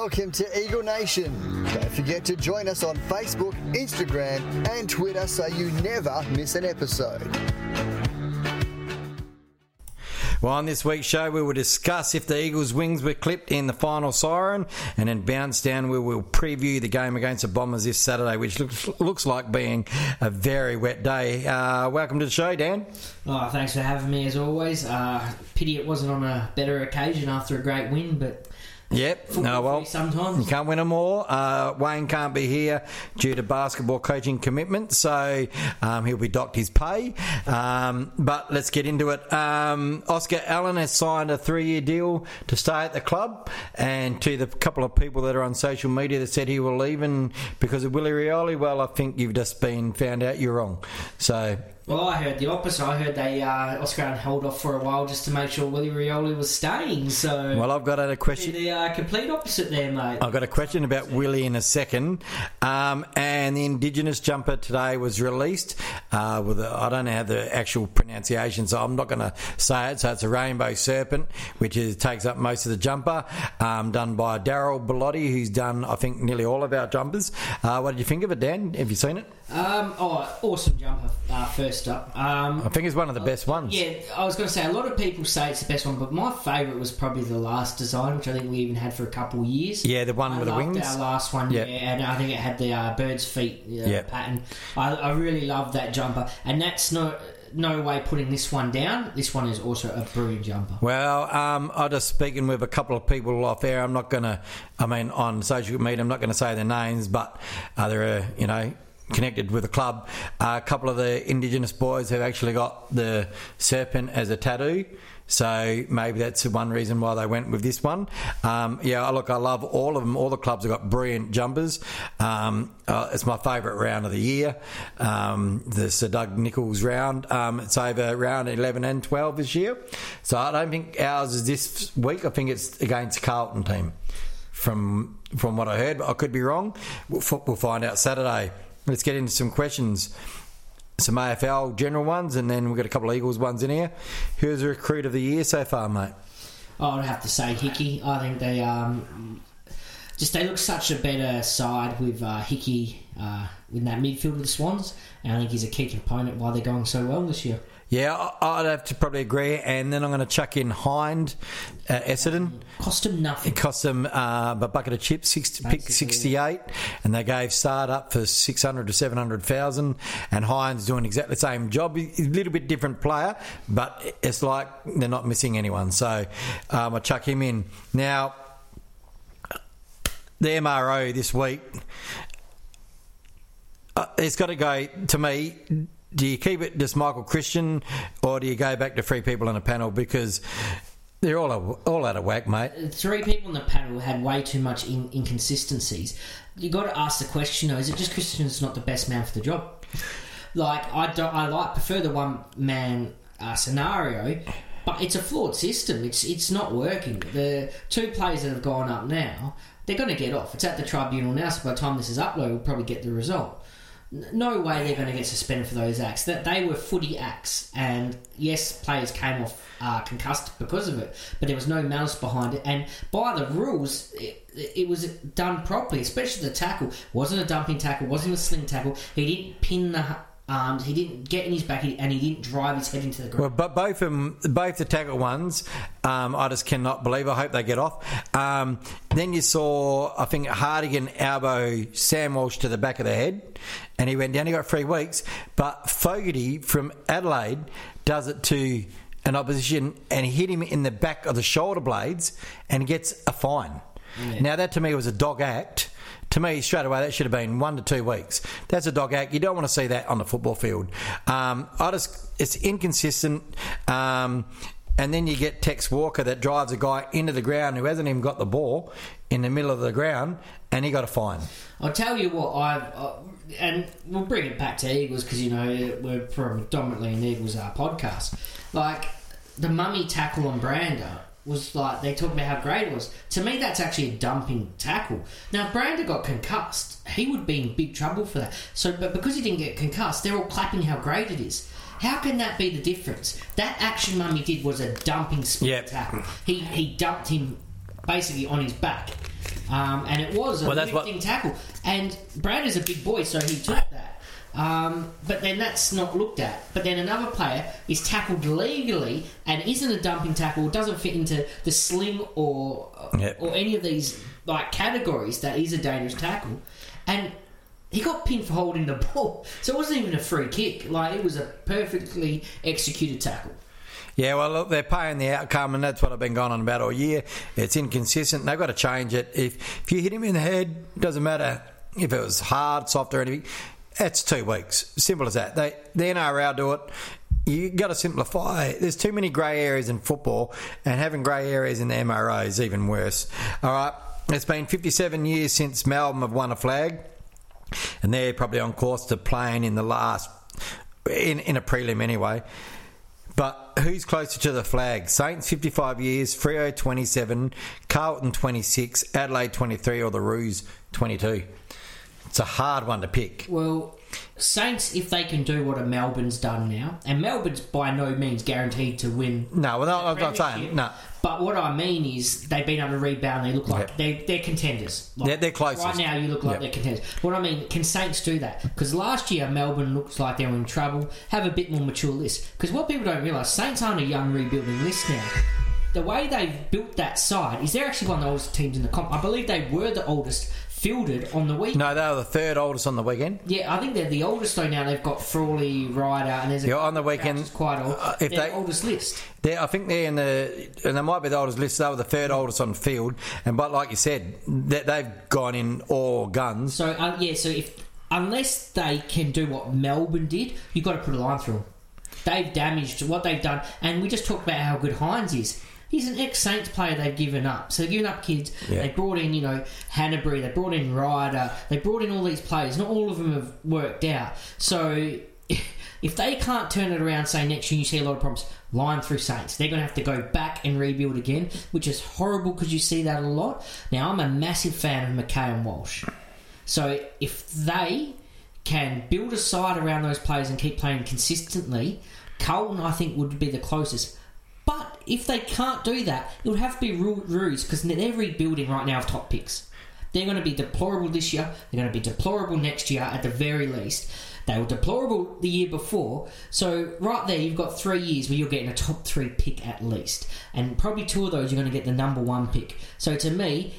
Welcome to Eagle Nation. Don't forget to join us on Facebook, Instagram, and Twitter so you never miss an episode. Well, on this week's show, we will discuss if the Eagles' wings were clipped in the final siren, and then bounce down. We will preview the game against the Bombers this Saturday, which looks, looks like being a very wet day. Uh, welcome to the show, Dan. Oh, thanks for having me as always. Uh, pity it wasn't on a better occasion after a great win, but Yep. No, well, sometimes. you can't win them all. Uh, Wayne can't be here due to basketball coaching commitments, so um, he'll be docked his pay. Um, but let's get into it. Um, Oscar Allen has signed a three-year deal to stay at the club, and to the couple of people that are on social media that said he will leave and because of Willie Rioli, well, I think you've just been found out you're wrong. So well, I heard the opposite. I heard they uh, Oscar Allen held off for a while just to make sure Willie Rioli was staying. So Well, I've got a question. the uh, complete opposite there, mate. I've got a question about Willie in a second. Um, and the Indigenous jumper today was released uh, with I I don't know how the actual pronunciation, so I'm not going to say it. So it's a rainbow serpent, which is, takes up most of the jumper, um, done by Daryl Bellotti, who's done I think nearly all of our jumpers. Uh, what did you think of it, Dan? Have you seen it? Um, oh, awesome jumper. Uh, first up, um, I think it's one of the best ones. Yeah, I was going to say a lot of people say it's the best one, but my favourite was probably the last design, which I think we even had for a couple of years. Yeah, the one I with the wings. Our last one, Yeah. yeah, and I think it had the uh, bird's feet uh, Yeah. pattern. I, I really loved that jumper, and that's no no way putting this one down. This one is also a brilliant jumper. Well, um, I just speaking with a couple of people off air. I'm not going to, I mean, on social media, I'm not going to say their names, but uh, they're, uh, you know, connected with the club. Uh, a couple of the Indigenous boys have actually got the serpent as a tattoo. So maybe that's one reason why they went with this one. Um, yeah, look, I love all of them. All the clubs have got brilliant jumpers. Um, uh, it's my favourite round of the year, um, the Sir Doug Nicholls round. Um, it's over round 11 and 12 this year. So I don't think ours is this week. I think it's against Carlton team. From from what I heard, but I could be wrong. We'll, we'll find out Saturday. Let's get into some questions some AFL general ones, and then we've got a couple of Eagles ones in here. Who's the recruit of the year so far, mate? I would have to say Hickey. I think they um, just they look such a better side with uh, Hickey uh, in that midfield of the Swans, and I think he's a key component why they're going so well this year. Yeah, I'd have to probably agree. And then I'm going to chuck in Hind uh, Essendon. Cost him nothing. It cost him uh, a bucket of chips, six, pick 68, and they gave Saad up for 600 to 700,000. And Hind's doing exactly the same job. He's a little bit different player, but it's like they're not missing anyone. So um, I chuck him in. Now, the MRO this week, uh, it's got to go to me. Do you keep it just Michael Christian, or do you go back to three people on a panel because they're all all out of whack, mate? Three people in the panel had way too much in, inconsistencies. You got to ask the question: though, Is it just Christian's not the best man for the job? Like I don't, I like prefer the one man uh, scenario, but it's a flawed system. It's it's not working. The two players that have gone up now, they're going to get off. It's at the tribunal now, so by the time this is uploaded, we'll probably get the result. No way they're going to get suspended for those acts. That they were footy acts, and yes, players came off uh, concussed because of it, but there was no malice behind it. And by the rules, it, it was done properly, especially the tackle. wasn't a dumping tackle, wasn't a sling tackle. He didn't pin the arms, he didn't get in his back, and he didn't drive his head into the ground. Well, but both of them, both the tackle ones, um, I just cannot believe. I hope they get off. Um, then you saw, I think Hardigan elbow Sam Walsh to the back of the head, and he went down. He got three weeks. But Fogarty from Adelaide does it to an opposition and hit him in the back of the shoulder blades and gets a fine. Now that to me was a dog act. To me, straight away, that should have been one to two weeks. That's a dog act. You don't want to see that on the football field. Um, I just, it's inconsistent. Um, and then you get Tex Walker that drives a guy into the ground who hasn't even got the ball in the middle of the ground, and he got a fine. I'll tell you what I've, uh, and we'll bring it back to Eagles because you know we're predominantly an Eagles uh, podcast. Like the mummy tackle on Brander was like they talk about how great it was. To me, that's actually a dumping tackle. Now, if Brander got concussed, he would be in big trouble for that. So, but because he didn't get concussed, they're all clapping how great it is. How can that be the difference? That action Mummy did was a dumping split Yep. tackle. He he dumped him basically on his back. um, and it was a Well, that's what- tackle. And Brad is a big boy, so he took that. Um, but then that's not looked at. But then another player is tackled legally and isn't a dumping tackle, doesn't fit into the sling or Yep. or any of these like categories that is a dangerous tackle, and he got pinned for holding the ball. So it wasn't even a free kick. Like it was a perfectly executed tackle. Yeah, well, look, they're paying the outcome, and that's what I've been going on about all year. It's inconsistent. They've got to change it. If if you hit him in the head, doesn't matter if it was hard, soft, or anything. It's two weeks. Simple as that. They the NRL do it. You got to simplify. There's too many grey areas in football, and having grey areas in the MRO is even worse. All right, it's been 57 years since Melbourne have won a flag, and they're probably on course to playing in the last in in a prelim anyway. But who's closer to the flag? Saints 55 years, Freo 27, Carlton 26, Adelaide 23, or the Roos 22. It's a hard one to pick. Well, Saints, if they can do what a Melbourne's done now, and Melbourne's by no means guaranteed to win. No, well, no, I'm not saying no. But what I mean is they've been able to rebound. They look like Yeah. they, they're contenders. Like, They're- they're closest. Right now, you look like Yep. they're contenders. What I mean, can Saints do that? Because last year, Melbourne looks like they were in trouble. Have a bit more mature list. Because what people don't realise, Saints aren't a young rebuilding list now. The way they've built that side is they're actually one of the oldest teams in the comp. I believe they were the oldest fielded on the weekend. No, they were the third oldest on the weekend. Yeah, I think they're the oldest though now. They've got Frawley, Ryder, and there's a Yeah, on the weekend, is quite old. uh, if they're they- the oldest list. I think they're in the, and they might be the oldest list. They were the third oldest on field, and but like you said, they, they've gone in all guns. So uh, yeah, so if unless they can do what Melbourne did, you've got to put a line through them. They've damaged what they've done, and we just talked about how good Hind's is. He's an ex Saints player they've given up. So they've given up kids. Yeah. They brought in, you know, Hannebery. They brought in Ryder. They brought in all these players. Not all of them have worked out. So if they can't turn it around, say next year you see a lot of problems, line through Saints. They're going to have to go back and rebuild again, which is horrible because you see that a lot. Now I'm a massive fan of McKay and Walsh. So if they can build a side around those players and keep playing consistently, Carlton I think would be the closest. If they can't do that, it would have to be Ru- Roos because they're rebuilding right now of top picks. They're going to be deplorable this year. They're going to be deplorable next year at the very least. They were deplorable the year before. So right there, you've got three years where you're getting a top three pick at least, and probably two of those you're going to get the number one pick. So to me,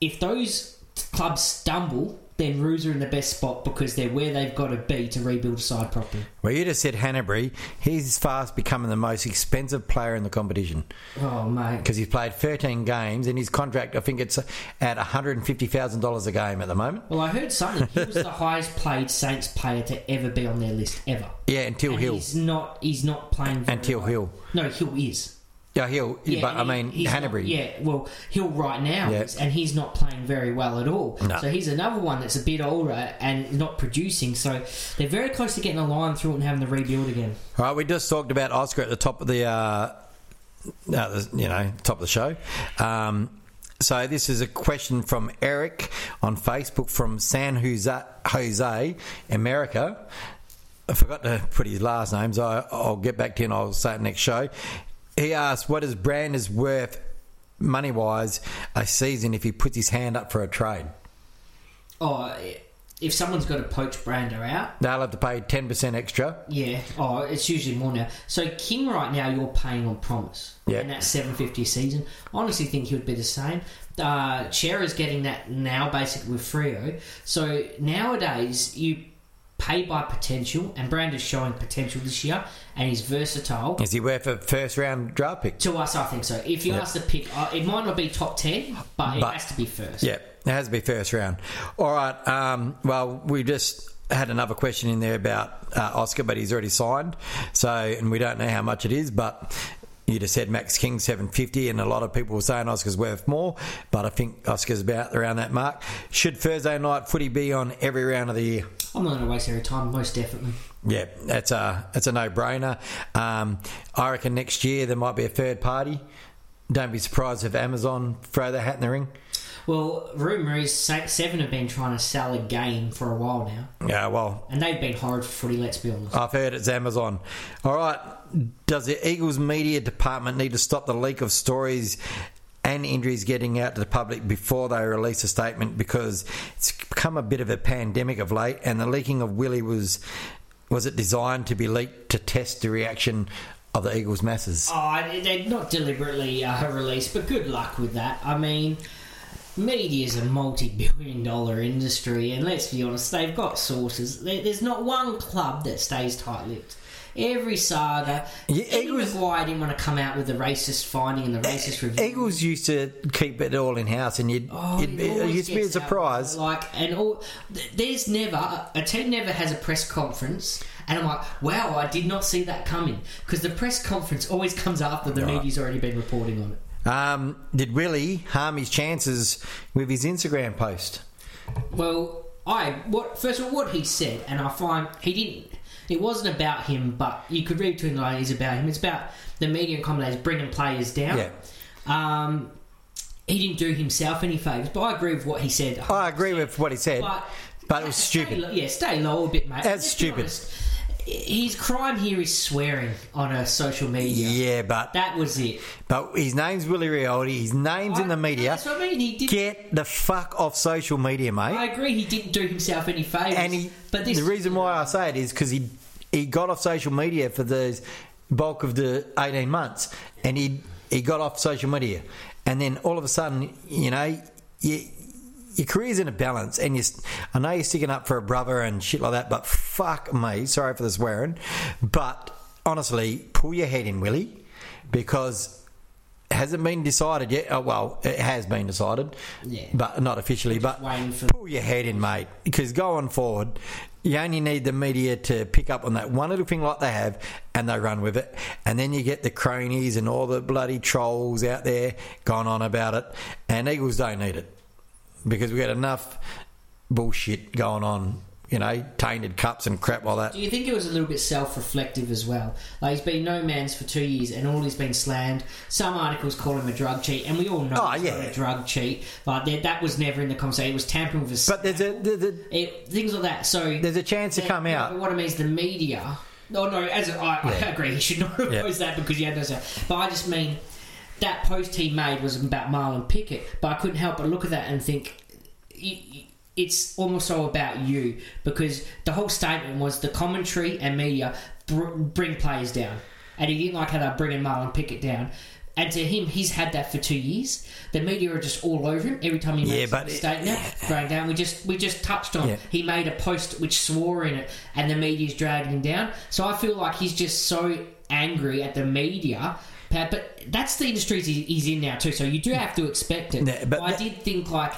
if those clubs stumble, then Roos are in the best spot because they're where they've got to be to rebuild a side properly. Well, you just said Hannebery. He's fast becoming the most expensive player in the competition Oh mate, because he's played 13 games and his contract, I think it's at $150,000 a game at the moment. Well, I heard something. He was the highest paid Saints player to ever be on their list ever. Yeah, until And Hill. He's not. He's not playing. Very Until well. Hill. No, Hill is. Yeah, Hill. Yeah, but I he- mean, not- Hannebery. yeah, well, Hill right now Yeah. is, and he's not playing very well at all. No. So he's another one that's a bit older and not producing. So they're very close to getting a line through it and having to rebuild again. All right, we just talked about Oscar at the top of the, uh, uh, you know, top of the show. Um, so this is a question from Eric on Facebook from San Jose, Jose, America. I forgot to put his last name, so I'll get back to you and I'll say it next show. He asked, "What is Branders worth money wise a season if he puts his hand up for a trade?" Oh, if someone's got to poach Brander out, They'll have to pay ten percent extra. Yeah. Oh, it's usually more now. So King right now you're paying on promise. Yeah. And fifty a season. I honestly think he would be the same. Uh is getting that now basically with Freo. So nowadays you pay by potential and Brand is showing potential this year and he's versatile. Is he worth a first round draft pick? To us, I think so. If you Yeah. ask the pick, uh, it might not be top ten, but, it But- has to be first. Yeah, it has to be first round. All right. Um, well, we just had another question in there about uh, Oscar, but he's already signed. So, and we don't know how much it is, but you just said Max King seven fifty, and a lot of people were saying Oscar's worth more, but I think Oscar's about around that mark. Should Thursday night footy be on every round of the year? I'm not going to waste any time. Most definitely. Yeah, that's a that's a no brainer. Um, I reckon next year there might be a third party. Don't be surprised if Amazon throw their hat in the ring. Well, rumour is Seven have been trying to sell a game for a while now. Yeah, well, And they've been horrid for footy, let's be honest. I've heard it's Amazon. All right. Does the Eagles media department need to stop the leak of stories and injuries getting out to the public before they release a statement because it's become a bit of a pandemic of late, and the leaking of Willie was was it designed to be leaked to test the reaction of the Eagles masses? Oh, they're not deliberately uh, released, but good luck with that. I mean, media is a multi-billion dollar industry, and let's be honest, they've got sources. There's not one club that stays tight-lipped. Every saga, Yeah, Eagles- McGuire didn't want to come out with the racist finding and the racist review. Eagles used to keep it all in house, and you'd, Oh, it'd be, it used to be a surprise. Like, and all, there's never a team never has a press conference, and I'm like, wow, I did not see that coming because the press conference always comes after the Right. media's already been reporting on it. Um, did Willie harm his chances with his Instagram post? Well, I what first of all what he said, and I find he didn't. It wasn't about him, but you could read between the lines about him. It's about the media and commentators bringing players down. Yeah. Um, he didn't do himself any favours, but I agree with what he said. I agree with what he said, But, but it was stay stupid. low- yeah, stay low a bit, mate. That's stupid. honest. His crime here is swearing on a social media. Yeah, but That was it. but his name's Willie Rioli. His name's in the media. That's what I mean. He did. Get the fuck off social media, mate. I agree. He didn't do himself any favours. and he, but this the reason why I say it is because he he got off social media for the bulk of the eighteen months, and he he got off social media, and then all of a sudden, you know, you, your career's in a balance, and you. I know you're sticking up for a brother and shit like that, but fuck me, sorry for the swearing, but honestly, pull your head in, Willie, because. Hasn't been decided yet. Oh, well, it has been decided, Yeah. but not officially. But pull your head in, mate, because going forward, you only need the media to pick up on that one little thing like they have, and they run with it, and then you get the cronies and all the bloody trolls out there going on about it, and Eagles don't need it because we got enough bullshit going on, you know, tainted cups and crap like that. Do you think it was a little bit self-reflective as well? Like he's been no man's for two years, and all he's been slammed. Some articles call him a drug cheat, and we all know Oh, he's not yeah. a drug cheat. But there, that was never in the conversation. It was tampering with his But there's a there's a, it, things like that. So there's a chance to come out. But what I mean is the media. No, no. As a, I, I Yeah. agree, he should not have Yeah. posed that because he had no. But I just mean that post he made was about Marlon Pickett. But I couldn't help but look at that and think. It's almost all about you because the whole statement was the commentary and media br- bring players down, and he didn't like how they're bringing Marlon Pickett down. And to him, he's had that for two years. The media are just all over him every time he Yeah, makes but a statement. Going down, we just we just touched on. Yeah. He made a post which swore in it, and the media's dragging him down. So I feel like he's just so angry at the media. Pat, But that's the industry he- he's in now too. So you do have to expect it. Yeah, but I that- did think like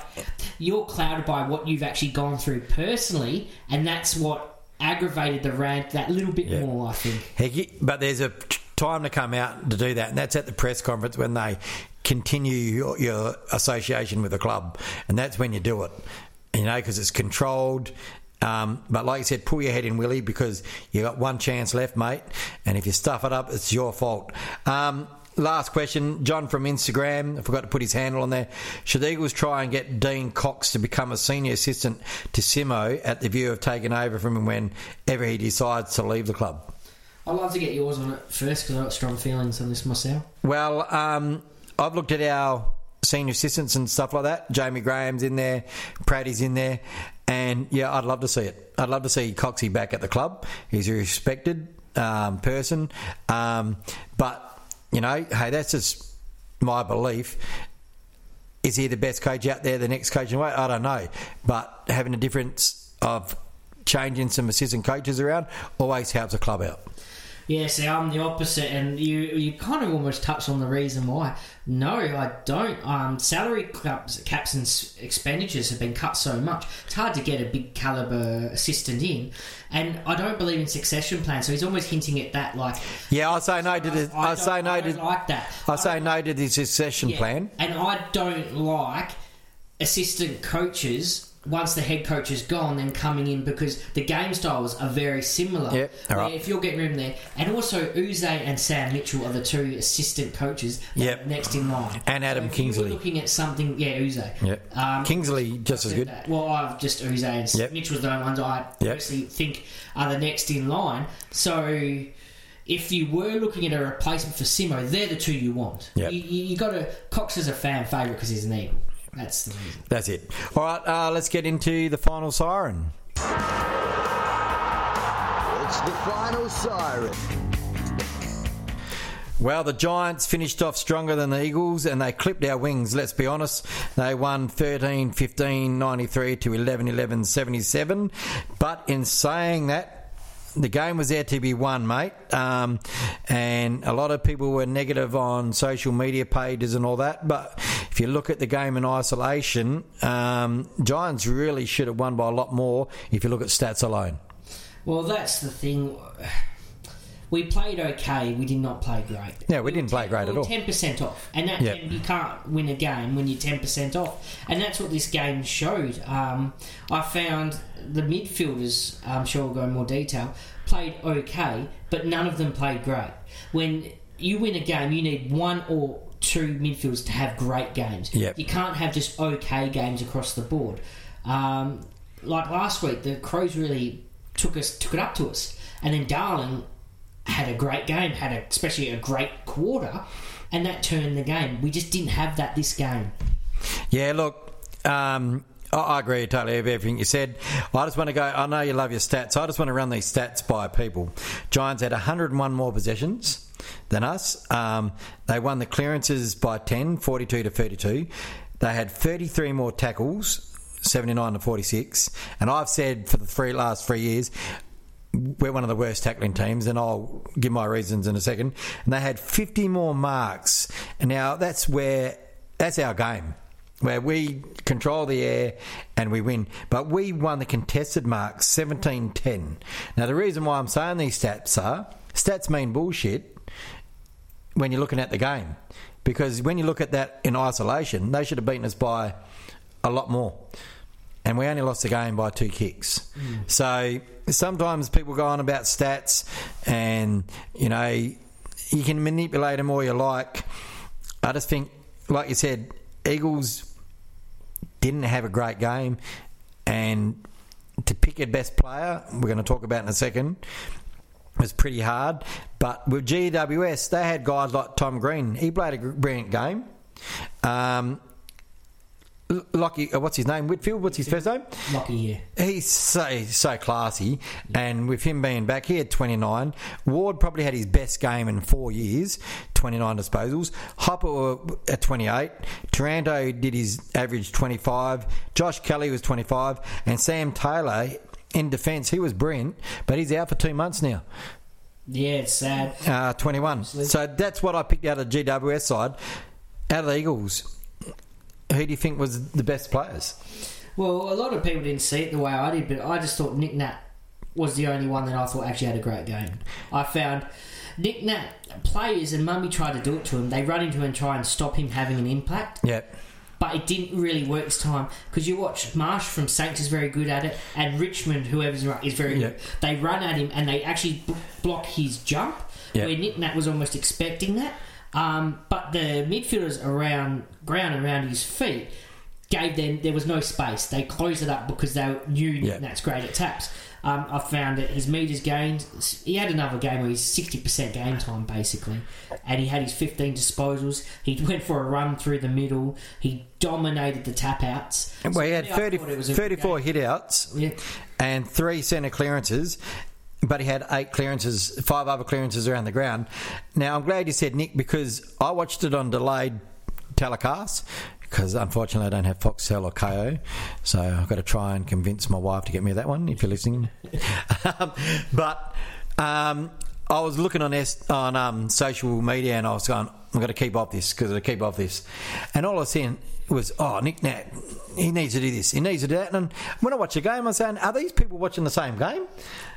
you're clouded by what you've actually gone through personally, and that's what aggravated the rant that little bit Yeah. more. I think. Heck, but there's a time to come out to do that, and that's at the press conference when they continue your, your association with the club, and that's when you do it. You know, because it's controlled. Um, but like I said, pull your head in, Willie, because you got one chance left, mate. And if you stuff it up, it's your fault. Um, last question, John from Instagram. I forgot to put his handle on there. Should the Eagles try and get Dean Cox to become a senior assistant to Simo at the view of taking over from him whenever he decides to leave the club? I'd love to get yours on it first because I've got strong feelings on this myself. Well, um, I've looked at our senior assistants and stuff like that. Jamie Graham's in there, Praddy's in there, and yeah, I'd love to see it. I'd love to see Coxie back at the club. He's a respected um, person, um, but you know, hey, that's just my belief. Is he the best coach out there? The next coach in the way? I don't know, but having a difference of changing some assistant coaches around always helps a club out. Yeah, see, I'm the opposite, and you you kind of almost touched on the reason why. No, I don't. Um, salary caps, caps and expenditures have been cut so much. It's hard to get a big caliber assistant in, and I don't believe in succession plans. So he's almost hinting at that, like Yeah, I say no to the. I, don't- say no I to. like that. I say no to the succession Yeah, plan. And I don't like assistant coaches once the head coach is gone, then coming in because the game styles are very similar. Yep, all Where right. If you're getting rid of them and also Uze and Sam Mitchell are the two assistant coaches Yep. next in line. And Adam So if you were Kingsley. looking at something, yeah, Uze. Yep. Um, Kingsley just as good. that- Well, I've just Uze and Yep. Mitchell's the only ones I Yep. personally think are the next in line. So if you were looking at a replacement for Simo, they're the two you want. Yep. You, you, you got to Cox is a fan favourite because he's an Eagle. That's the reason. That's it. All right, uh, let's get into the final siren. It's the final siren. Well, the Giants finished off stronger than the Eagles and they clipped our wings, let's be honest. They won 13 15 93 to 11 11 77. But in saying that, the game was there to be won, mate. Um, and a lot of people were negative on social media pages and all that. But if you look at the game in isolation, um, Giants really should have won by a lot more if you look at stats alone. Well, that's the thing. We played okay. We did not play great. Yeah, we didn't play great at all. Ten percent off, and that Yep. you can't win a game when you're ten percent off, and that's what this game showed. Um, I found the midfielders. I'm sure we'll go in more detail. Played okay, but none of them played great. When you win a game, you need one or two midfielders to have great games. Yep. You can't have just okay games across the board. Um, like last week, the Crows really took us took it up to us, and then Darling had a great game, had a, especially a great quarter, and that turned the game. We just didn't have that this game. Yeah, look, um, I, agree totally with everything you said. I just want to go. I know you love your stats. I just want to run these stats by people. Giants had 101 more possessions than us. Um, they won the clearances by 10, 42 to 32. They had 33 more tackles. 79 to 46 and I've said for the three last three years we're one of the worst tackling teams, and I'll give my reasons in a second. And they had 50 more marks. And now that's where that's our game, where we control the air and we win. But we won the contested marks 17 10. Now, the reason why I'm saying these stats are stats mean bullshit when you're looking at the game. Because when you look at that in isolation, they should have beaten us by a lot more. And we only lost the game by two kicks. So sometimes people go on about stats and, you know, you can manipulate them all you like. I just think, like you said, Eagles didn't have a great game. And to pick your best player, we're going to talk about in a second, was pretty hard. But with GWS, they had guys like Tom Green. He played a brilliant game. Um, L- Lockie, uh, what's his name? Whitfield. What's his first name? Lucky here. He's so he's so classy, and with him being back, he had 29. Ward probably had his best game in four years, 29 disposals. Hopper at 28. Taranto did his average 25. Josh Kelly was 25, and Sam Taylor in defence, he was brilliant, but he's out for two months now. Yeah, it's sad. Uh, 21. So that's what I picked out of the GWS side. Out of the Eagles, who do you think was the best players? Well, a lot of people didn't see it the way I did, but I just thought Nick Nat was the only one that I thought actually had a great game. I found Nick Nat players and Mummy tried to do it to him. They run into him and try and stop him having an impact. Yep. but it didn't really work this time because you watch Marsh from Saints is very good at it, and Richmond, whoever's right, is very Yeah. good. They run at him and they actually b- block his jump, Yeah. where Nick Nat was almost expecting that. Um, but the midfielders around ground and around his feet gave them there was no space. They closed it up because they knew Yeah. Nat's great at taps. Um, I found that his meters gained. He had another game where he's sixty percent game time basically, and he had his fifteen disposals. He went for a run through the middle. He dominated the tap outs. Well, he had So, 30, thought it was a good 34 hit-outs Yeah. and three centre clearances, but he had eight clearances, five other clearances around the ground. Now, I'm glad you said Nick because I watched it on delayed telecast because unfortunately I don't have Foxtel or Kayo, so I've got to try and convince my wife to get me that one if you're listening. um, but um, I was looking on S- on um, social media and I was going, I'm going to keep off this because I keep off this, and all I was seeing was, oh, Nick Nat, he needs to do this, he needs to do that. And when I watch a game, I'm saying, are these people watching the same game?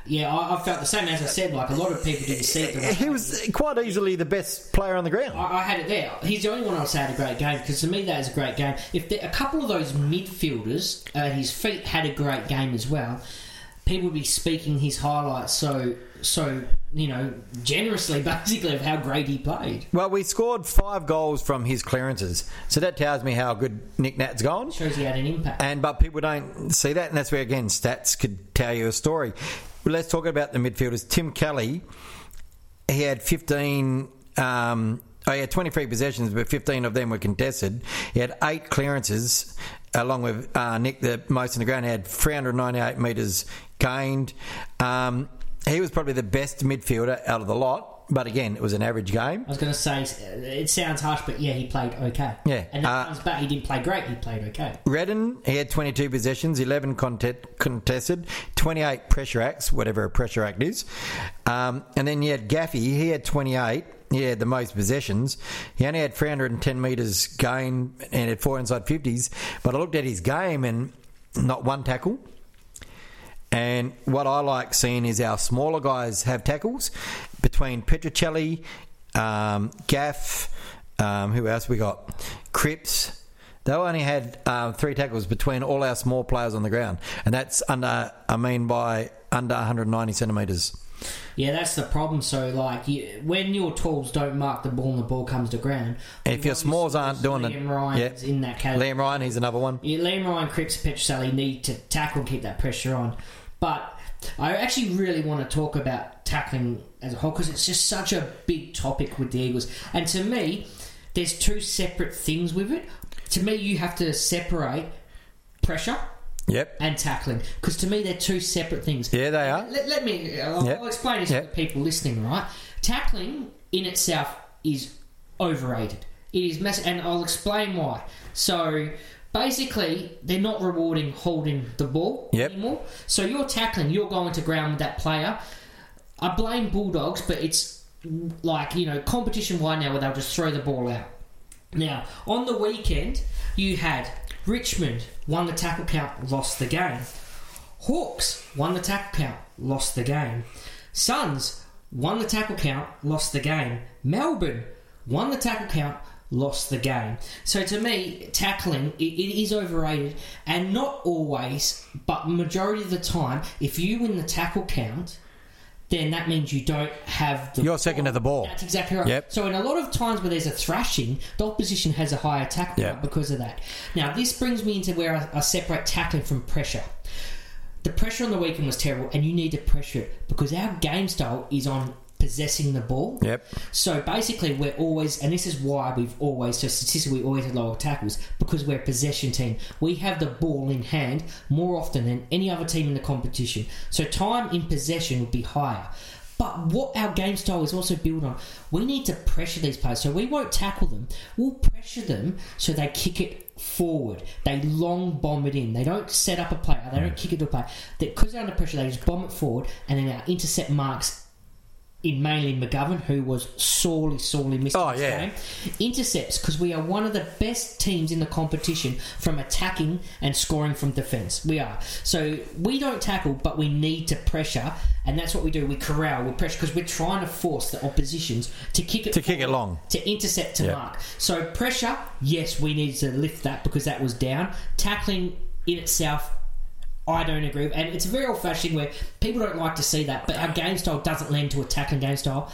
Yeah, I, I felt the same as I said. Like a lot of people didn't see it. The He I was quite easily the best player on the ground. I, I had it there. He's the only one I'll say had a great game because to me that is a great game. If there, a couple of those midfielders at his feet had a great game as well, people would be speaking his highlights so so you know generously basically of how great he played. Well, we scored five goals from his clearances, so that tells me how good Nick Nat's gone. Shows he had an impact. And but people don't see that, and that's where again stats could tell you a story. Let's talk about the midfielders. Tim Kelly he had 15. Um, oh, he had 23 possessions, but 15 of them were contested. He had eight clearances, along with uh, Nick, the most in the ground. He had 398 metres gained. Um, he was probably the best midfielder out of the lot. But again, it was an average game. I was going to say it sounds harsh, but yeah, he played okay. Yeah, and that uh, comes back. He didn't play great. He played okay. Redden, he had 22 possessions, 11 content, contested, 28 pressure acts, whatever a pressure act is. Um, and then you had Gaffey, he had 28. He had the most possessions. He only had 310 metres gain and had four inside 50s. But I looked at his game and not one tackle. And what I like seeing is our smaller guys have tackles between Petruccelli, um, Gaff, um, who else we got? Cripps. They only had um, three tackles between all our small players on the ground, and that's under. I mean, by under 190 centimetres. Yeah, that's the problem. So, like, you, when your tools don't mark the ball and the ball comes to ground, if your smalls aren't doing it, Liam Ryan's yeah. in that category. Liam Ryan, he's another one. Yeah, Liam Ryan, Cripps, Petruccelli need to tackle, keep that pressure on. But I actually really want to talk about tackling as a whole because it's just such a big topic with the Eagles. And to me, there's two separate things with it. To me, you have to separate pressure Yep. and tackling because to me they're two separate things. Yeah, they are. Let, let me. I'll, Yep. I'll explain this Yep. to the people listening. Right, tackling in itself is overrated. It is massive, and I'll explain why. So. Basically, they're not rewarding holding the ball Yep. anymore. So you're tackling, you're going to ground with that player. I blame Bulldogs, but it's like, you know, competition wide now where they'll just throw the ball out. Now, on the weekend, you had Richmond won the tackle count, lost the game. Hawks won the tackle count, lost the game. Suns won the tackle count, lost the game. Melbourne won the tackle count, lost the game. So to me, tackling it, it is overrated, and not always, but majority of the time, if you win the tackle count. Then that means you don't have the. You're second to the ball. That's exactly right. Yep. So in a lot of times where there's a thrashing, the opposition has a higher tackle Yep. count because of that. Now this brings me into where I, I separate tackling from pressure. The pressure on the weekend was terrible, and you need to pressure it because our game style is on possessing the ball. Yep. So basically, we're always, and this is why we've always, so statistically, we always had lower tackles because we're a possession team. We have the ball in hand more often than any other team in the competition. So time in possession would be higher. But what our game style is also built on, we need to pressure these players. So we won't tackle them. We'll pressure them so they kick it forward. They long bomb it in. They don't set up a player. They don't kick it to a player. Because they're under pressure, they just bomb it forward, and then our intercept marks in mainly McGovern, who was sorely, sorely missed Oh, in this yeah. game. Intercepts, because we are one of the best teams in the competition from attacking and scoring from defence. We are. So we don't tackle, but we need to pressure, and that's what we do. We corral, we pressure, because we're trying to force the oppositions to kick it To kick it long. To intercept to Yeah. mark. So pressure, yes, we need to lift that because that was down. Tackling in itself, I don't agree. with. And it's very old fashioned where people don't like to see that, but our game style doesn't lend to attacking game style.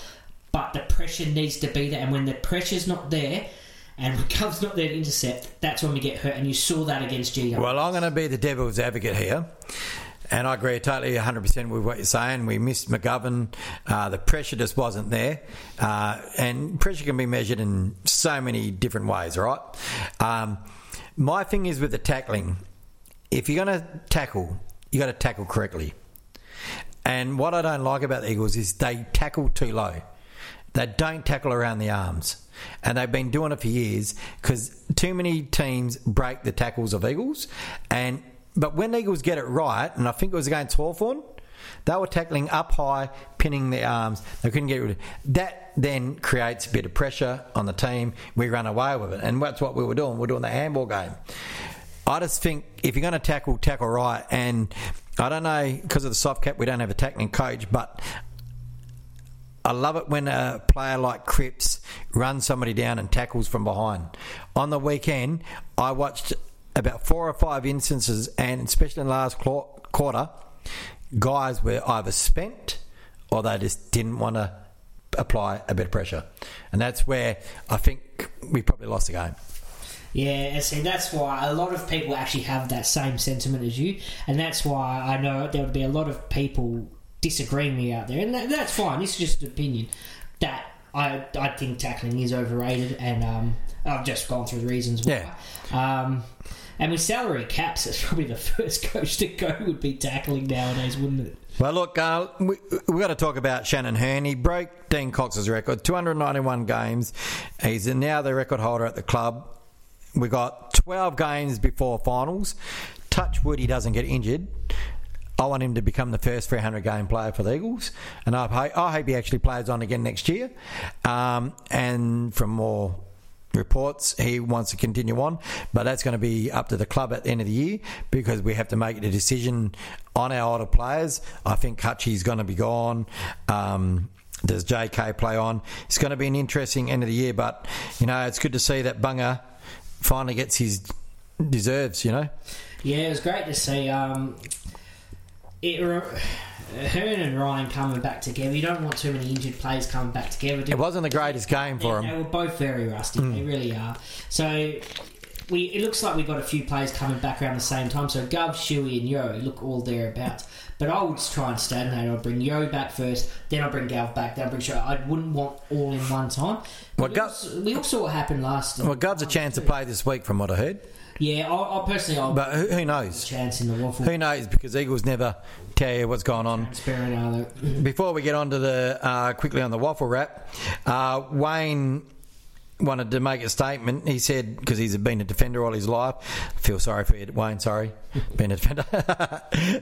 But the pressure needs to be there, and when the pressure's not there, and McCubb's not there to intercept, that's when we get hurt. And you saw that against GW. Well, I'm going to be the devil's advocate here. And I agree totally 100% with what you're saying. We missed McGovern. Uh, the pressure just wasn't there. Uh, and pressure can be measured in so many different ways, right? Um, my thing is with the tackling if you're going to tackle, you got to tackle correctly. And what I don't like about the Eagles is they tackle too low. They don't tackle around the arms. And they've been doing it for years because too many teams break the tackles of Eagles. And But when Eagles get it right, and I think it was against Hawthorn, they were tackling up high, pinning their arms. They couldn't get rid of it. That then creates a bit of pressure on the team. We run away with it. And that's what we were doing. We're doing the handball game. I just think if you're going to tackle, tackle right. And I don't know, because of the soft cap, we don't have a tackling coach, but I love it when a player like Cripps runs somebody down and tackles from behind. On the weekend, I watched about four or five instances, and especially in the last quarter, guys were either spent or they just didn't want to apply a bit of pressure. And that's where I think we probably lost the game. Yeah, and see, that's why a lot of people actually have that same sentiment as you, and that's why I know there would be a lot of people disagreeing with me out there, and that, that's fine. This is just an opinion, that I I think tackling is overrated, and um, I've just gone through the reasons why. Um, and with salary caps, it's probably the first coach to go would be tackling nowadays, wouldn't it? Well, look, uh, we, we've got to talk about Shannon Hurn. He broke Dean Cox's record, 291 games. He's now the record holder at the club. We got 12 games before finals. Touch wood, he doesn't get injured. I want him to become the first 300 game player for the Eagles, and I hope, I hope he actually plays on again next year. Um, and from more reports he wants to continue on, but that's going to be up to the club at the end of the year because we have to make a decision on our older players. I think Hutchie's going to be gone. Um, does JK play on? It's going to be an interesting end of the year, but you know it's good to see that Bunga finally gets his deserves. You know, Yeah, it was great to see. Um, it, Hurn and Ryan coming back together. You don't want too many injured players coming back together. it wasn't the greatest game for them. they were both very rusty. They really are. So we it looks like we've got a few players coming back around the same time. So Gov, Shuey, and Yeo look all thereabouts. But I would try and stagnate. I'd bring Yeo back first, then I'd bring Gav back, then I'd bring Show. I wouldn't want all in one time. Well, we, Gov- also, we all saw what happened last. Well, Gov's a chance to play this week, from what I heard, Yeah, I, I personally, I'll but who, who knows? chance in the WAFL. Who knows? Because Eagles never tell you what's going on. Transparent, are they? Before we get on to the uh, quickly on the WAFL wrap, uh, Wayne wanted to make a statement. He said because he's been a defender all his life. I feel sorry for you, Wayne. Sorry, been a defender.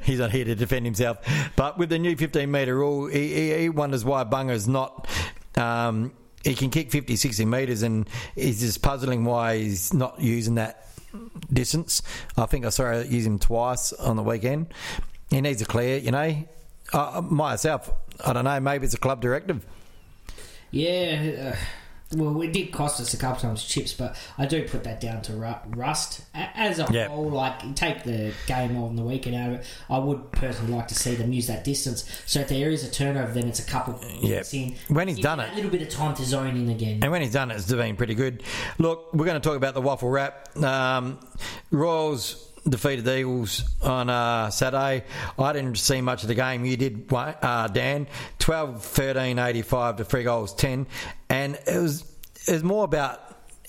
he's not here to defend himself. But with the new 15 metre rule, he, he, he wonders why Bunga's not. Um, he can kick 50, 60 metres, and he's just puzzling why he's not using that distance. I think I saw her use him twice on the weekend. He needs a clear, you know. Uh, myself, I don't know. Maybe it's a club directive. Yeah, uh, well, it did cost us a couple times chips, but I do put that down to rust. As a Yeah. whole, like take the game on the weekend out of it. I would personally like to see them use that distance. So if there is a turnover, then it's a couple Yeah. in. When he's done it. little bit of time to zone in again. And when he's done it, it's been pretty good. Look, we're going to talk about the WAFL wrap. Um, Royals defeated the Eagles on uh, Saturday. I didn't see much of the game. You did, uh, Dan. 12 13 85 to three goals 10. And it was, it was more about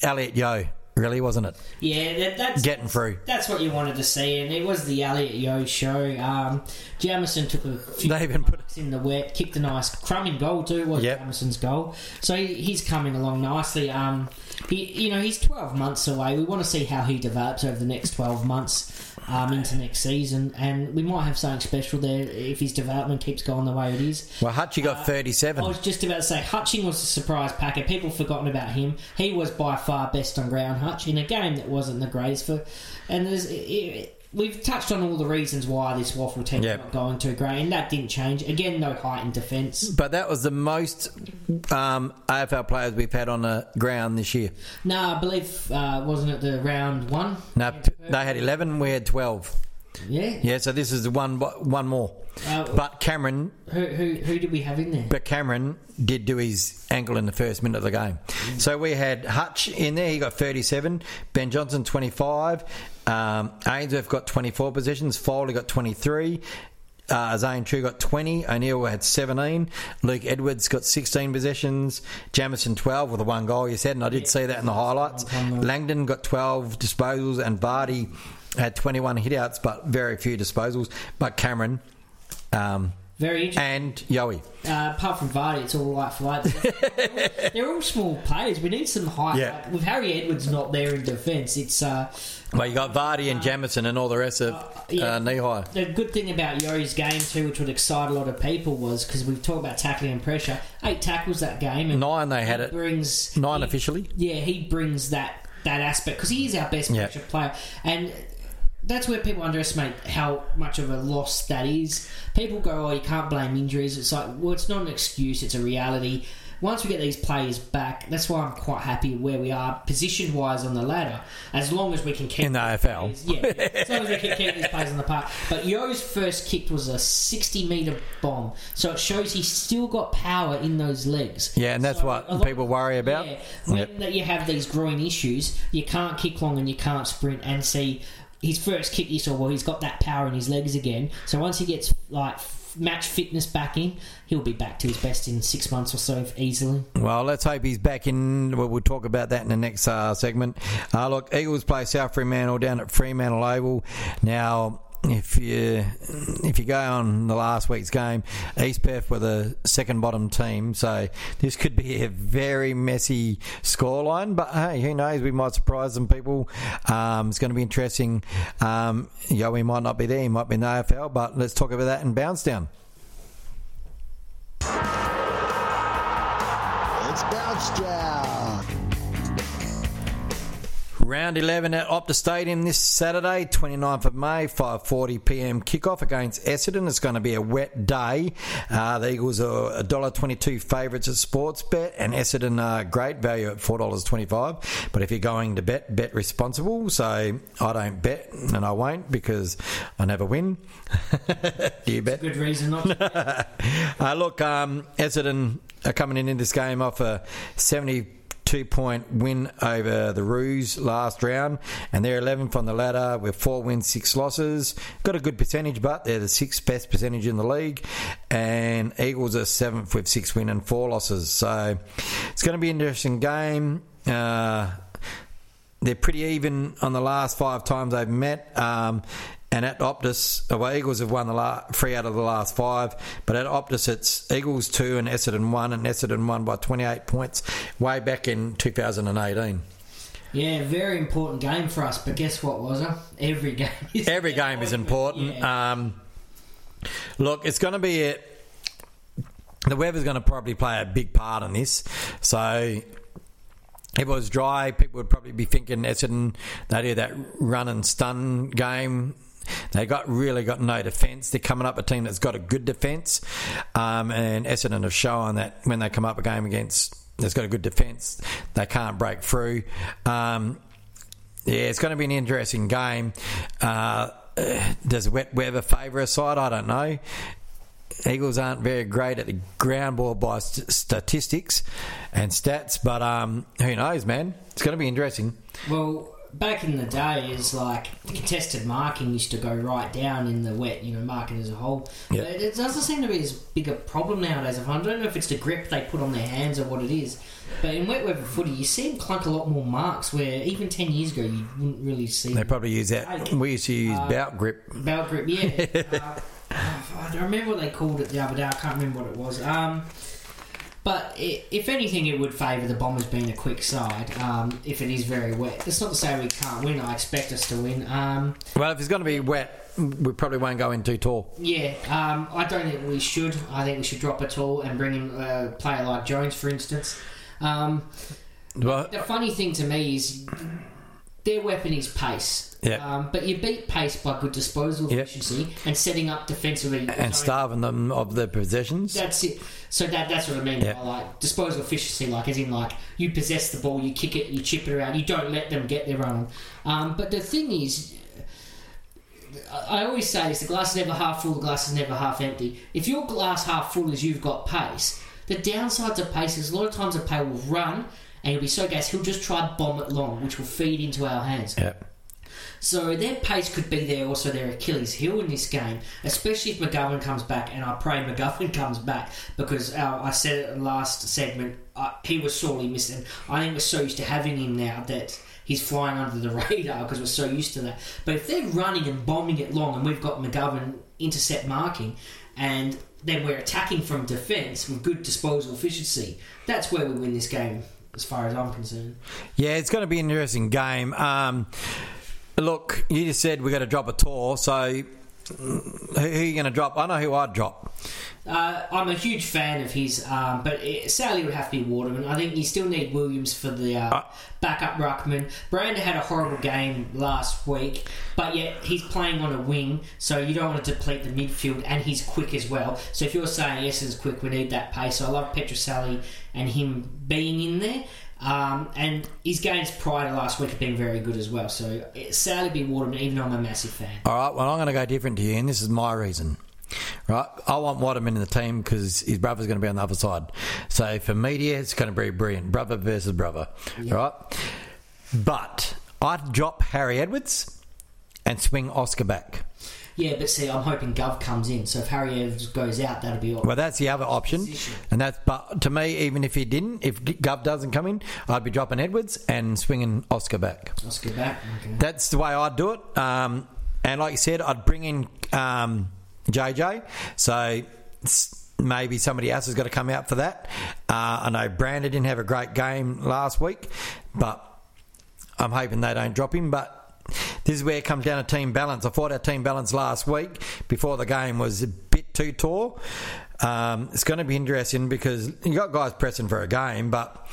Elliot Yeo, really, wasn't it? Yeah, that, that's Getting through. That's what you wanted to see, and it was the Elliot Yeo show. Um, Jamison took a few They even put in the wet, kicked a nice crumbing goal too. Was Yep. Jamison's goal, so he, he's coming along nicely. Um, he, you know, he's twelve months away. We want to see how he develops over the next twelve months um, into next season, and we might have something special there if his development keeps going the way it is. Well, Hutchie got I 37. was just about to say Hutching was a surprise packer. People forgotten about him. He was by far best on ground Hutch in a game that wasn't the greatest for. And there's it, it, we've touched on all the reasons why this WAFL team's Yep. not going too great, and that didn't change. Again, no height in defence. But that was the most um, AFL players we've had on the ground this year. No, I believe uh, wasn't it the round one? No, they had 11, we had 12. Yeah. Yeah, so this is one one more. Uh, But Cameron, who, who who did we have in there? but Cameron did do his ankle in the first minute of the game. So we had Hutch in there. He got 37. Ben Johnson 25. Um, Ainsworth got 24 possessions. Foley got 23. Uh, Zane Trew got 20. O'Neill had 17. Luke Edwards got 16 possessions. Jamison 12 with a one goal, you said, and I did see that in the highlights. Langdon got 12 disposals, and Vardy had 21 hitouts, but very few disposals. But Cameron um, Very interesting. and Yowie. Uh, apart from Vardy, it's all right for like they're all small players. We need some height. Yeah. Like, with Harry Edwards not there in defence, it's uh, Well, you got Vardy and Jamison and all the rest of yeah. uh, knee high. the good thing about Yori's game too, which would excite a lot of people, was because we've talked about tackling and pressure. Eight tackles that game, and Nine they had it. brings Nine he- officially. Yeah, he brings that that aspect because he is our best pressure player, and that's where people underestimate how much of a loss that is. People go, "Oh, you can't blame injuries." It's like, well, it's not an excuse; it's a reality. Once we get these players back, that's why I'm quite happy where we are position wise on the ladder. As long as we can keep In the AFL. yeah, as long as we can keep these players in the park. But Yeo's first kick was a 60 metre bomb, so it shows he's still got power in those legs. Yeah, and that's So what lot- people worry about. Yeah, when Yep. that you have these groin issues, you can't kick long and you can't sprint. And see, his first kick, you saw, well, he's got that power in his legs again. So once he gets like match fitness back in, he'll be back to his best in six months or so easily. Well, let's hope he's back in. Well, we'll talk about that in the next uh, segment. Uh, look, Eagles play South Fremantle down at Fremantle Oval. Now, if you if you go on the last week's game, East Perth were the second bottom team, so this could be a very messy scoreline. But hey, who knows? We might surprise some people. Um, it's going to be interesting. Um, we might not be there; he might be in the AFL. But let's talk about that in bounce down. It's bounce down. Round 11 at Optus Stadium this Saturday, 29th of May, 5.40pm kickoff against Essendon. It's going to be a wet day. Uh, the Eagles are $1.22 favourites at Sportsbet and Essendon are great value at $4.25. But if you're going to bet, bet responsible. So I don't bet and I won't because I never win. Do you bet? Good reason not to. Uh, look, um, Essendon are coming in in this game off a 72 point win over the Roos last round, and they're 11th on the ladder with four wins, six losses. Got a good percentage, but they're the sixth best percentage in the league, and Eagles are seventh with six wins and four losses. So it's going to be an interesting game. Uh, they're pretty even on the last five times they've met. Um, and at Optus, well, Eagles have won the la- three out of the last five, but at Optus it's Eagles two and Essendon one, and Essendon won by 28 points way back in 2018. Yeah, very important game for us. But guess what, was it? Every game is Every game is important. Yeah. Um, look, it's going to be a, the weather's going to probably play a big part in this. So if it was dry, people would probably be thinking Essendon they do that run and stun game. They got really got no defence. They're coming up a team that's got a good defence, um, and Essendon have shown that when they come up a game against that's got a good defence, they can't break through. Um, yeah, it's going to be an interesting game. Uh, does wet weather favour a side? I don't know. Eagles aren't very great at the ground ball by st- statistics and stats, but um, who knows, man? It's going to be interesting. Well, back in the day, is like the contested marking used to go right down in the wet, you know, marking as a whole. Yeah. But it doesn't seem to be as big a problem nowadays. I don't know if it's the grip they put on their hands or what it is. But in wet weather footy, you see them clunk a lot more marks where even 10 years ago you wouldn't really see They probably use that. We used to use bout grip. Bell grip, yeah. uh, I don't remember what they called it the other day. I can't remember what it was. Um, but i if anything, it would favour the Bombers being a quick side. Um, if it is very wet, that's not to say we can't win. I expect us to win. Um, Well, if it's going to be wet, we probably won't go in too tall. yeah, um, I don't think we should. I think we should drop a tall and bring in a player like Jones, for instance. Um, Well, the funny thing to me is their weapon is pace. Yeah. Um, but you beat pace by good disposal Yeah. efficiency and setting up defensively. and starving them of their possessions. That's it. So that that's what I mean Yeah. by like disposal efficiency, like as in like you possess the ball, you kick it, you chip it around, you don't let them get their run. Um, but the thing is, I I always say this: the glass is never half full, the glass is never half empty. If your glass half full is you've got pace, the downside to pace is a lot of times a player will run and he'll be so gassed he'll just try bomb it long, which will feed into our hands. yeah. So their pace could be there, also their Achilles heel in this game, especially if McGovern comes back. And I pray McGovern comes back because uh, I said it in the last segment, uh, he was sorely missed. And I think we're so used to having him now that he's flying under the radar because we're so used to that. But if they're running and bombing it long, and we've got McGovern intercept marking, and then we're attacking from defence with good disposal efficiency, that's where we win this game, as far as I'm concerned. Yeah, it's going to be an interesting game. Um, look, you just said we're going to drop a tour, so who who are you going to drop? I know who I'd drop. Uh, I'm a huge fan of his, um, but it, sadly it would have to be Waterman. I think you still need Williams for the uh, Uh, backup ruckman. Branda had a horrible game last week, but yet he's playing on a wing, so you don't want to deplete the midfield, and he's quick as well. So if you're saying yes, is quick, we need that pace. So I love Petruccelli and him being in there. Um, and his games prior to last week have been very good as well. So it's sadly be Waterman, even though I'm a massive fan. All right, well, I'm going to go different to you, and this is my reason. Right, I want Waterman in the team because his brother's going to be on the other side. So for media, it's going to be brilliant, brother versus brother. Right, but I'd drop Harry Edwards and swing Oscar back. Yeah, but see, I'm hoping Gov comes in. So if Harry Edwards goes out, that'll be all. Well, that's the other option, Position. and that's. But to me, even if he didn't, if Gov doesn't come in, I'd be dropping Edwards and swinging Oscar back. Let's back. Okay. That's the way I'd do it. Um, and like you said, I'd bring in um, JJ. So maybe somebody else has got to come out for that. Uh, I know Brandon didn't have a great game last week, but I'm hoping they don't drop him. But this is where it comes down to team balance. I thought our team balance last week before the game was a bit too tall. Um, it's going to be interesting because you got guys pressing for a game, but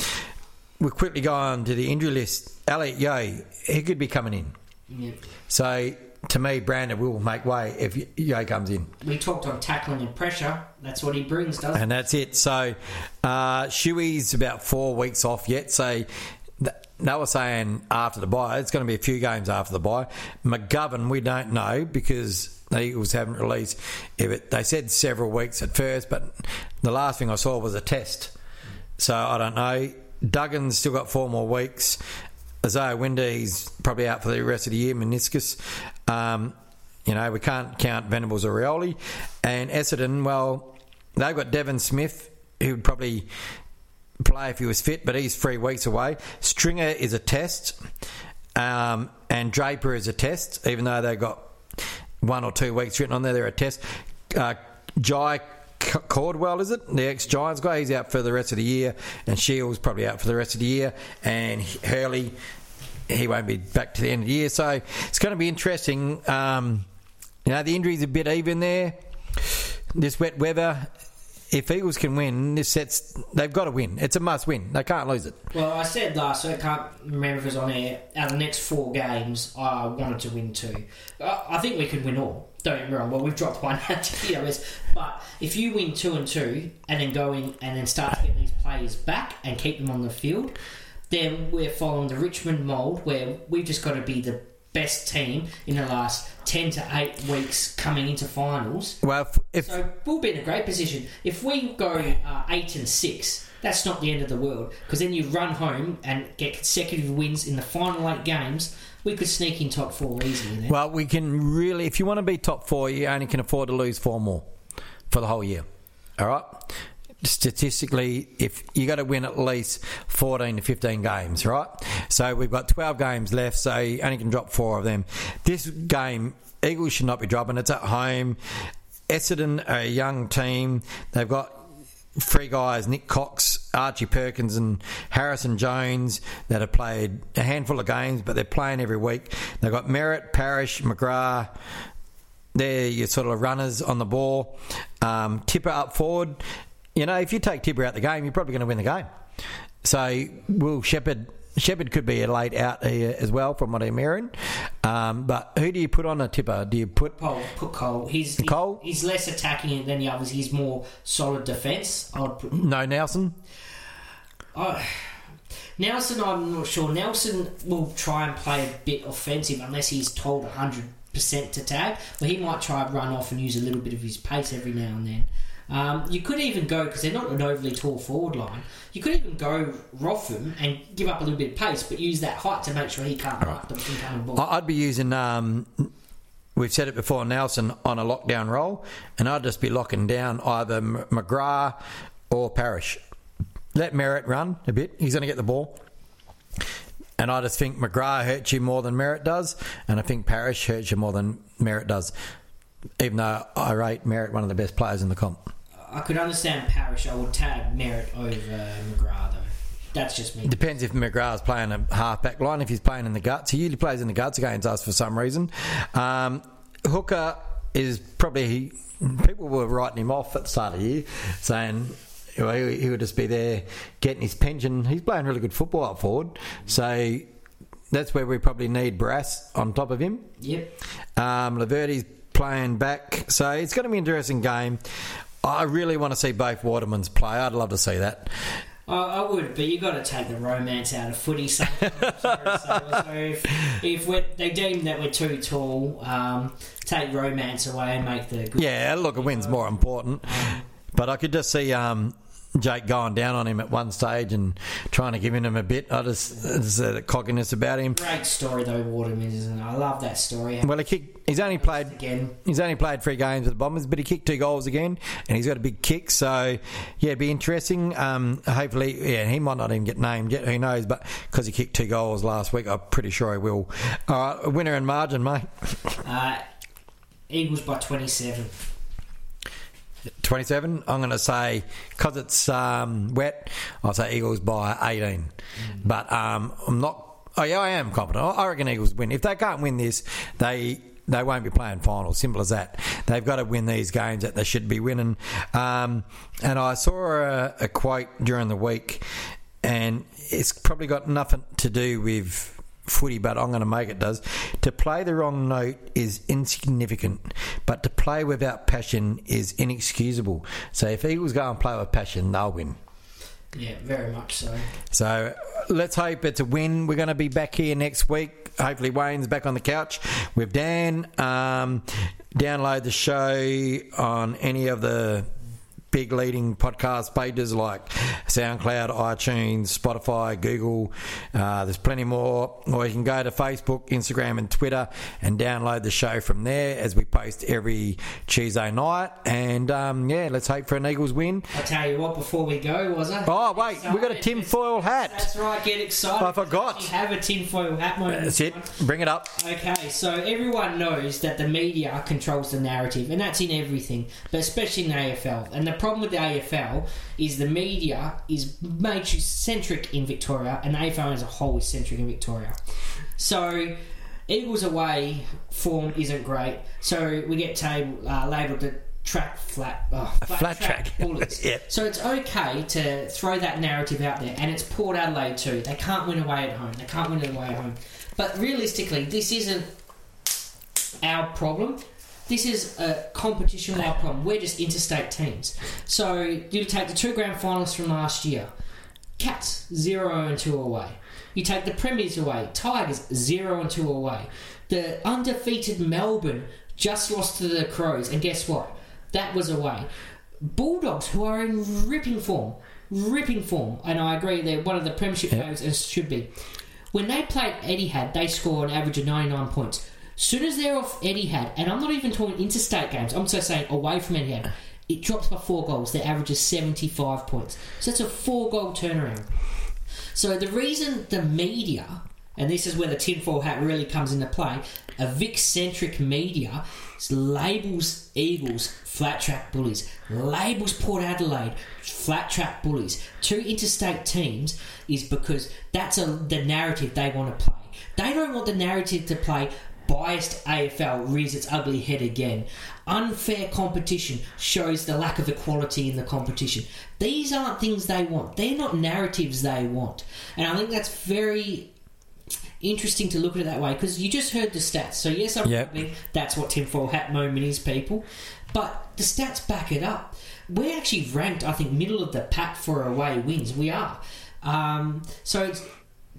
we quickly go on to the injury list. Elliot Yeo, he could be coming in. Yeah. So to me, Brandon will make way if Yeo comes in, We talked on tackling and pressure. That's what he brings, doesn't and that's it. So uh, Shuey's about four weeks off yet. So th- they were saying after the bye, it's going to be a few games after the bye. McGovern, we don't know because the Eagles haven't released. If it, they said several weeks at first, but the last thing I saw was a test. So I don't know. Duggan's still got four more weeks. Isaiah Winder's probably out for the rest of the year, meniscus. Um, you know, we can't count Venables or Rioli. And Essendon, well, they've got Devon Smith, who would probably play if he was fit, but he's three weeks away. Stringer is a test, um, and Draper is a test, even though they've got one or two weeks written on there, they're a test. Uh, Jye Caldwell, is it? The ex Giants guy, he's out for the rest of the year, and Shields probably out for the rest of the year, and Hurley, he won't be back to the end of the year. So it's going to be interesting. Um, you know, the injuries a bit even there. This wet weather, if Eagles can win, this sets. They've got to win. It's a must win. They can't lose it. Well, I said last I can't remember if it was on air. The next four games, I wanted to win two. I think we could win all. Don't get me wrong. Well, we've dropped one out to POS. But if you win two and two, and then go in and then start to get these players back and keep them on the field, then we're following the Richmond mould where we've just got to be the best team in the last 10 to 8 weeks coming into finals. Well, if, if So we'll be in a great position. If we go uh, eight and six, that's not the end of the world because then you run home and get consecutive wins in the final eight games. We could sneak in top four easily. Then. Well, we can really, if you want to be top four, you only can afford to lose four more for the whole year. All right? Statistically, if you got to win at least 14 to 15 games, right? So we've got 12 games left, so you only can drop four of them. This game, Eagles should not be dropping. It's at home. Essendon a young team. They've got three guys Nik Cox, Archie Perkins, and Harrison Jones that have played a handful of games, but they're playing every week. They've got Merrett, Parish, McGrath. They're your sort of runners on the ball. Um, Tipper up forward. You know, if you take Tipper out the game, you're probably going to win the game. So, Will Shepherd. Shepherd could be a late out here as well, from what I'm hearing. Um, but who do you put on a tipper? Do you put Cole, put Cole. He's, he's Cole? He's less attacking than the others. He's more solid defence. I would put no Nelson? Oh, Nelson, I'm not sure. Nelson will try and play a bit offensive unless he's told 100% to tag. But he might try and run off and use a little bit of his pace every now and then. Um, you could even go, because they're not an overly tall forward line, you could even go Rotham and give up a little bit of pace, but use that height to make sure he can't mark the incoming ball. I'd be using. Um, we've said it before. Nelson on a lockdown role, and I'd just be locking down either McGrath or Parish. Let Merrett run a bit. He's going to get the ball. And I just think McGrath hurts you more than Merrett does, and I think Parish hurts you more than Merrett does. Even though I rate Merrett one of the best players in the comp. I could understand Parish. I would tag Merrett over McGrath, though. That's just me. Depends if McGrath's playing a half back line. If he's playing in the guts, he usually plays in the guts against us for some reason. Um, Hooker is probably people were writing him off at the start of the year, saying know, he, he would just be there getting his pension. He's playing really good football up forward, so that's where we probably need Brass on top of him. Yep. Um, Laverde's playing back, so it's going to be an interesting game. I really want to see both Watermans play. I'd love to see that. I, I would, but you've got to take the romance out of footy. Sometimes. so, so if, if they deem that we're too tall, um, take romance away and make the good. Yeah, look, a win's more important. But I could just see um, Jake going down on him at one stage and trying to give him a bit. I just there's a cockiness about him. Great story though, Waterman, isn't it? I love that story. Well, he kicked. He's only played Again. He's only played three games with the Bombers, but he kicked two goals again, and he's got a big kick. So yeah, it'd be interesting. Um, hopefully, yeah, he might not even get named yet. Who knows? But because he kicked two goals last week, I'm pretty sure he will. All right, winner and margin, mate. Uh, Eagles by 27. 27. I'm going to say because it's um, wet. I'll say Eagles by 18. But um, I'm not. Oh yeah, I am confident. I I reckon Eagles win. If they can't win this, they they won't be playing finals. Simple as that. They've got to win these games that they should be winning. Um, and I saw a, a quote during the week, and it's probably got nothing to do with footy, but I'm going to make it does. To play the wrong note is insignificant, but to play without passion is inexcusable. So if Eagles go and play with passion, they'll win. Yeah, very much so. So let's hope it's a win. We're going to be back here next week. Hopefully, Wayne's back on the couch with Dan. Um, download the show on any of the big leading podcast pages like SoundCloud, iTunes, Spotify, Google. Uh, there's plenty more. Or you can go to Facebook, Instagram, and Twitter and download the show from there as we post every Tuesday night. And um, yeah, let's hope for an Eagles win. I tell you what, before we go, was it? Oh, wait, we got a tinfoil hat. That's right, get excited. I forgot. You have a tinfoil hat moment. That's it. Bring it up. Okay, so everyone knows that the media controls the narrative, and that's in everything, but especially in the AFL. And the problem with the AFL is the media is major centric in Victoria, and the AFL as a whole is centric in Victoria. So Eagles away form isn't great, so we get table, uh, labelled the track flat, oh, flat, flat track. bullets. Yep. So it's okay to throw that narrative out there, and it's Port Adelaide too. They can't win away at home. They can't win away at home. But realistically, this isn't our problem. This is a competition-wide problem. We're just interstate teams. So you take the two grand finals from last year. Cats zero and two away. You take the premiers away. Tigers zero and two away. The undefeated Melbourne just lost to the Crows, and guess what? That was away. Bulldogs, who are in ripping form, ripping form, and I agree they're one of the premiership Yeah. favourites and should be. When they played Etihad, they scored an average of 99 points. Soon as they're off Etihad, and I'm not even talking interstate games, I'm just saying away from Etihad, it drops by four goals. Their average is 75 points. So that's a four goal turnaround. So the reason the media, and this is where the tinfoil hat really comes into play, a Vic-centric media labels Eagles flat track bullies, labels Port Adelaide flat track bullies, two interstate teams, is because that's a, the narrative they want to play. They don't want the narrative to play biased AFL rears its ugly head again. Unfair competition shows the lack of equality in the competition. These aren't things they want. They're not narratives they want. And I think that's very interesting to look at it that way because you just heard the stats. So, yes, I'm Yep. that's what tinfoil hat moment is, people. But the stats back it up. We're actually ranked, I think, middle of the pack for away wins. We are. Um, so, it's,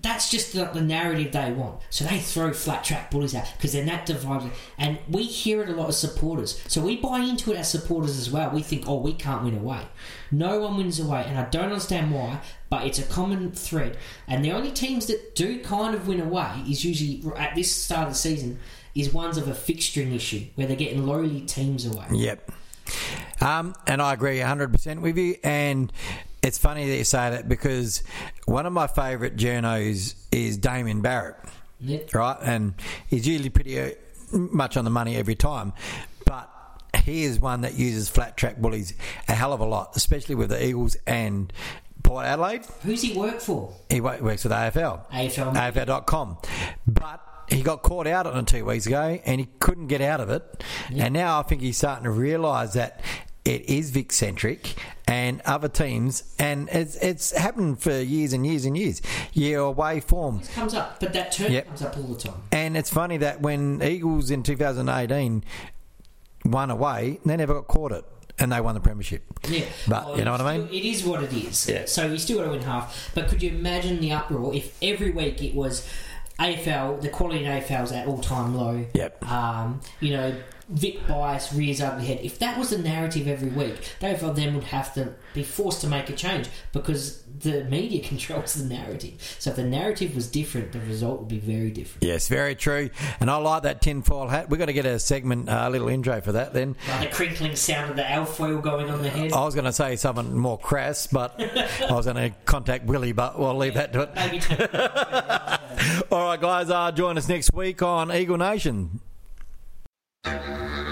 that's just not the narrative they want. So they throw flat track bullies out because they're that divided. And we hear it a lot as supporters. So we buy into it as supporters as well. We think, oh, we can't win away. No one wins away. And I don't understand why, but it's a common thread. And the only teams that do kind of win away is usually at this start of the season is ones of a fixturing issue where they're getting lowly teams away. Yep. Um, and I agree 100% with you. And it's funny that you say that because one of my favourite journos is Damian Barrett, Yep. right? And he's usually pretty uh, much on the money every time. But he is one that uses flat track bullies a hell of a lot, especially with the Eagles and Port Adelaide. Who's he work for? He works with AFL. AFL. AFL.com. But he got caught out on it two weeks ago and he couldn't get out of it. And now I think he's starting to realise that it is Vic centric and other teams, and it's, it's happened for years and years and years. Year away form. Comes up, but that turn Yep. comes up all the time. And it's funny that when Eagles in 2018 won away, they never got caught it and they won the Premiership. Yeah, But Well, you know what I still- mean? It is what it is. Yeah. So you still got to win half. But could you imagine the uproar if every week it was AFL, the quality in AFL is at all time low. Yep. Um, you know, Vic Bias rears ugly head. If that was the narrative every week, they then would have to be forced to make a change because the media controls the narrative. So if the narrative was different, the result would be very different. Yes, very true. And I like that tinfoil hat. We've got to get a segment, a uh, little intro for that then. Like the crinkling sound of the alfoil going on the head. I was going to say something more crass, but I was going to contact Willie, but we'll leave that to it. All right, guys, uh, join us next week on Eagle Nation. Sky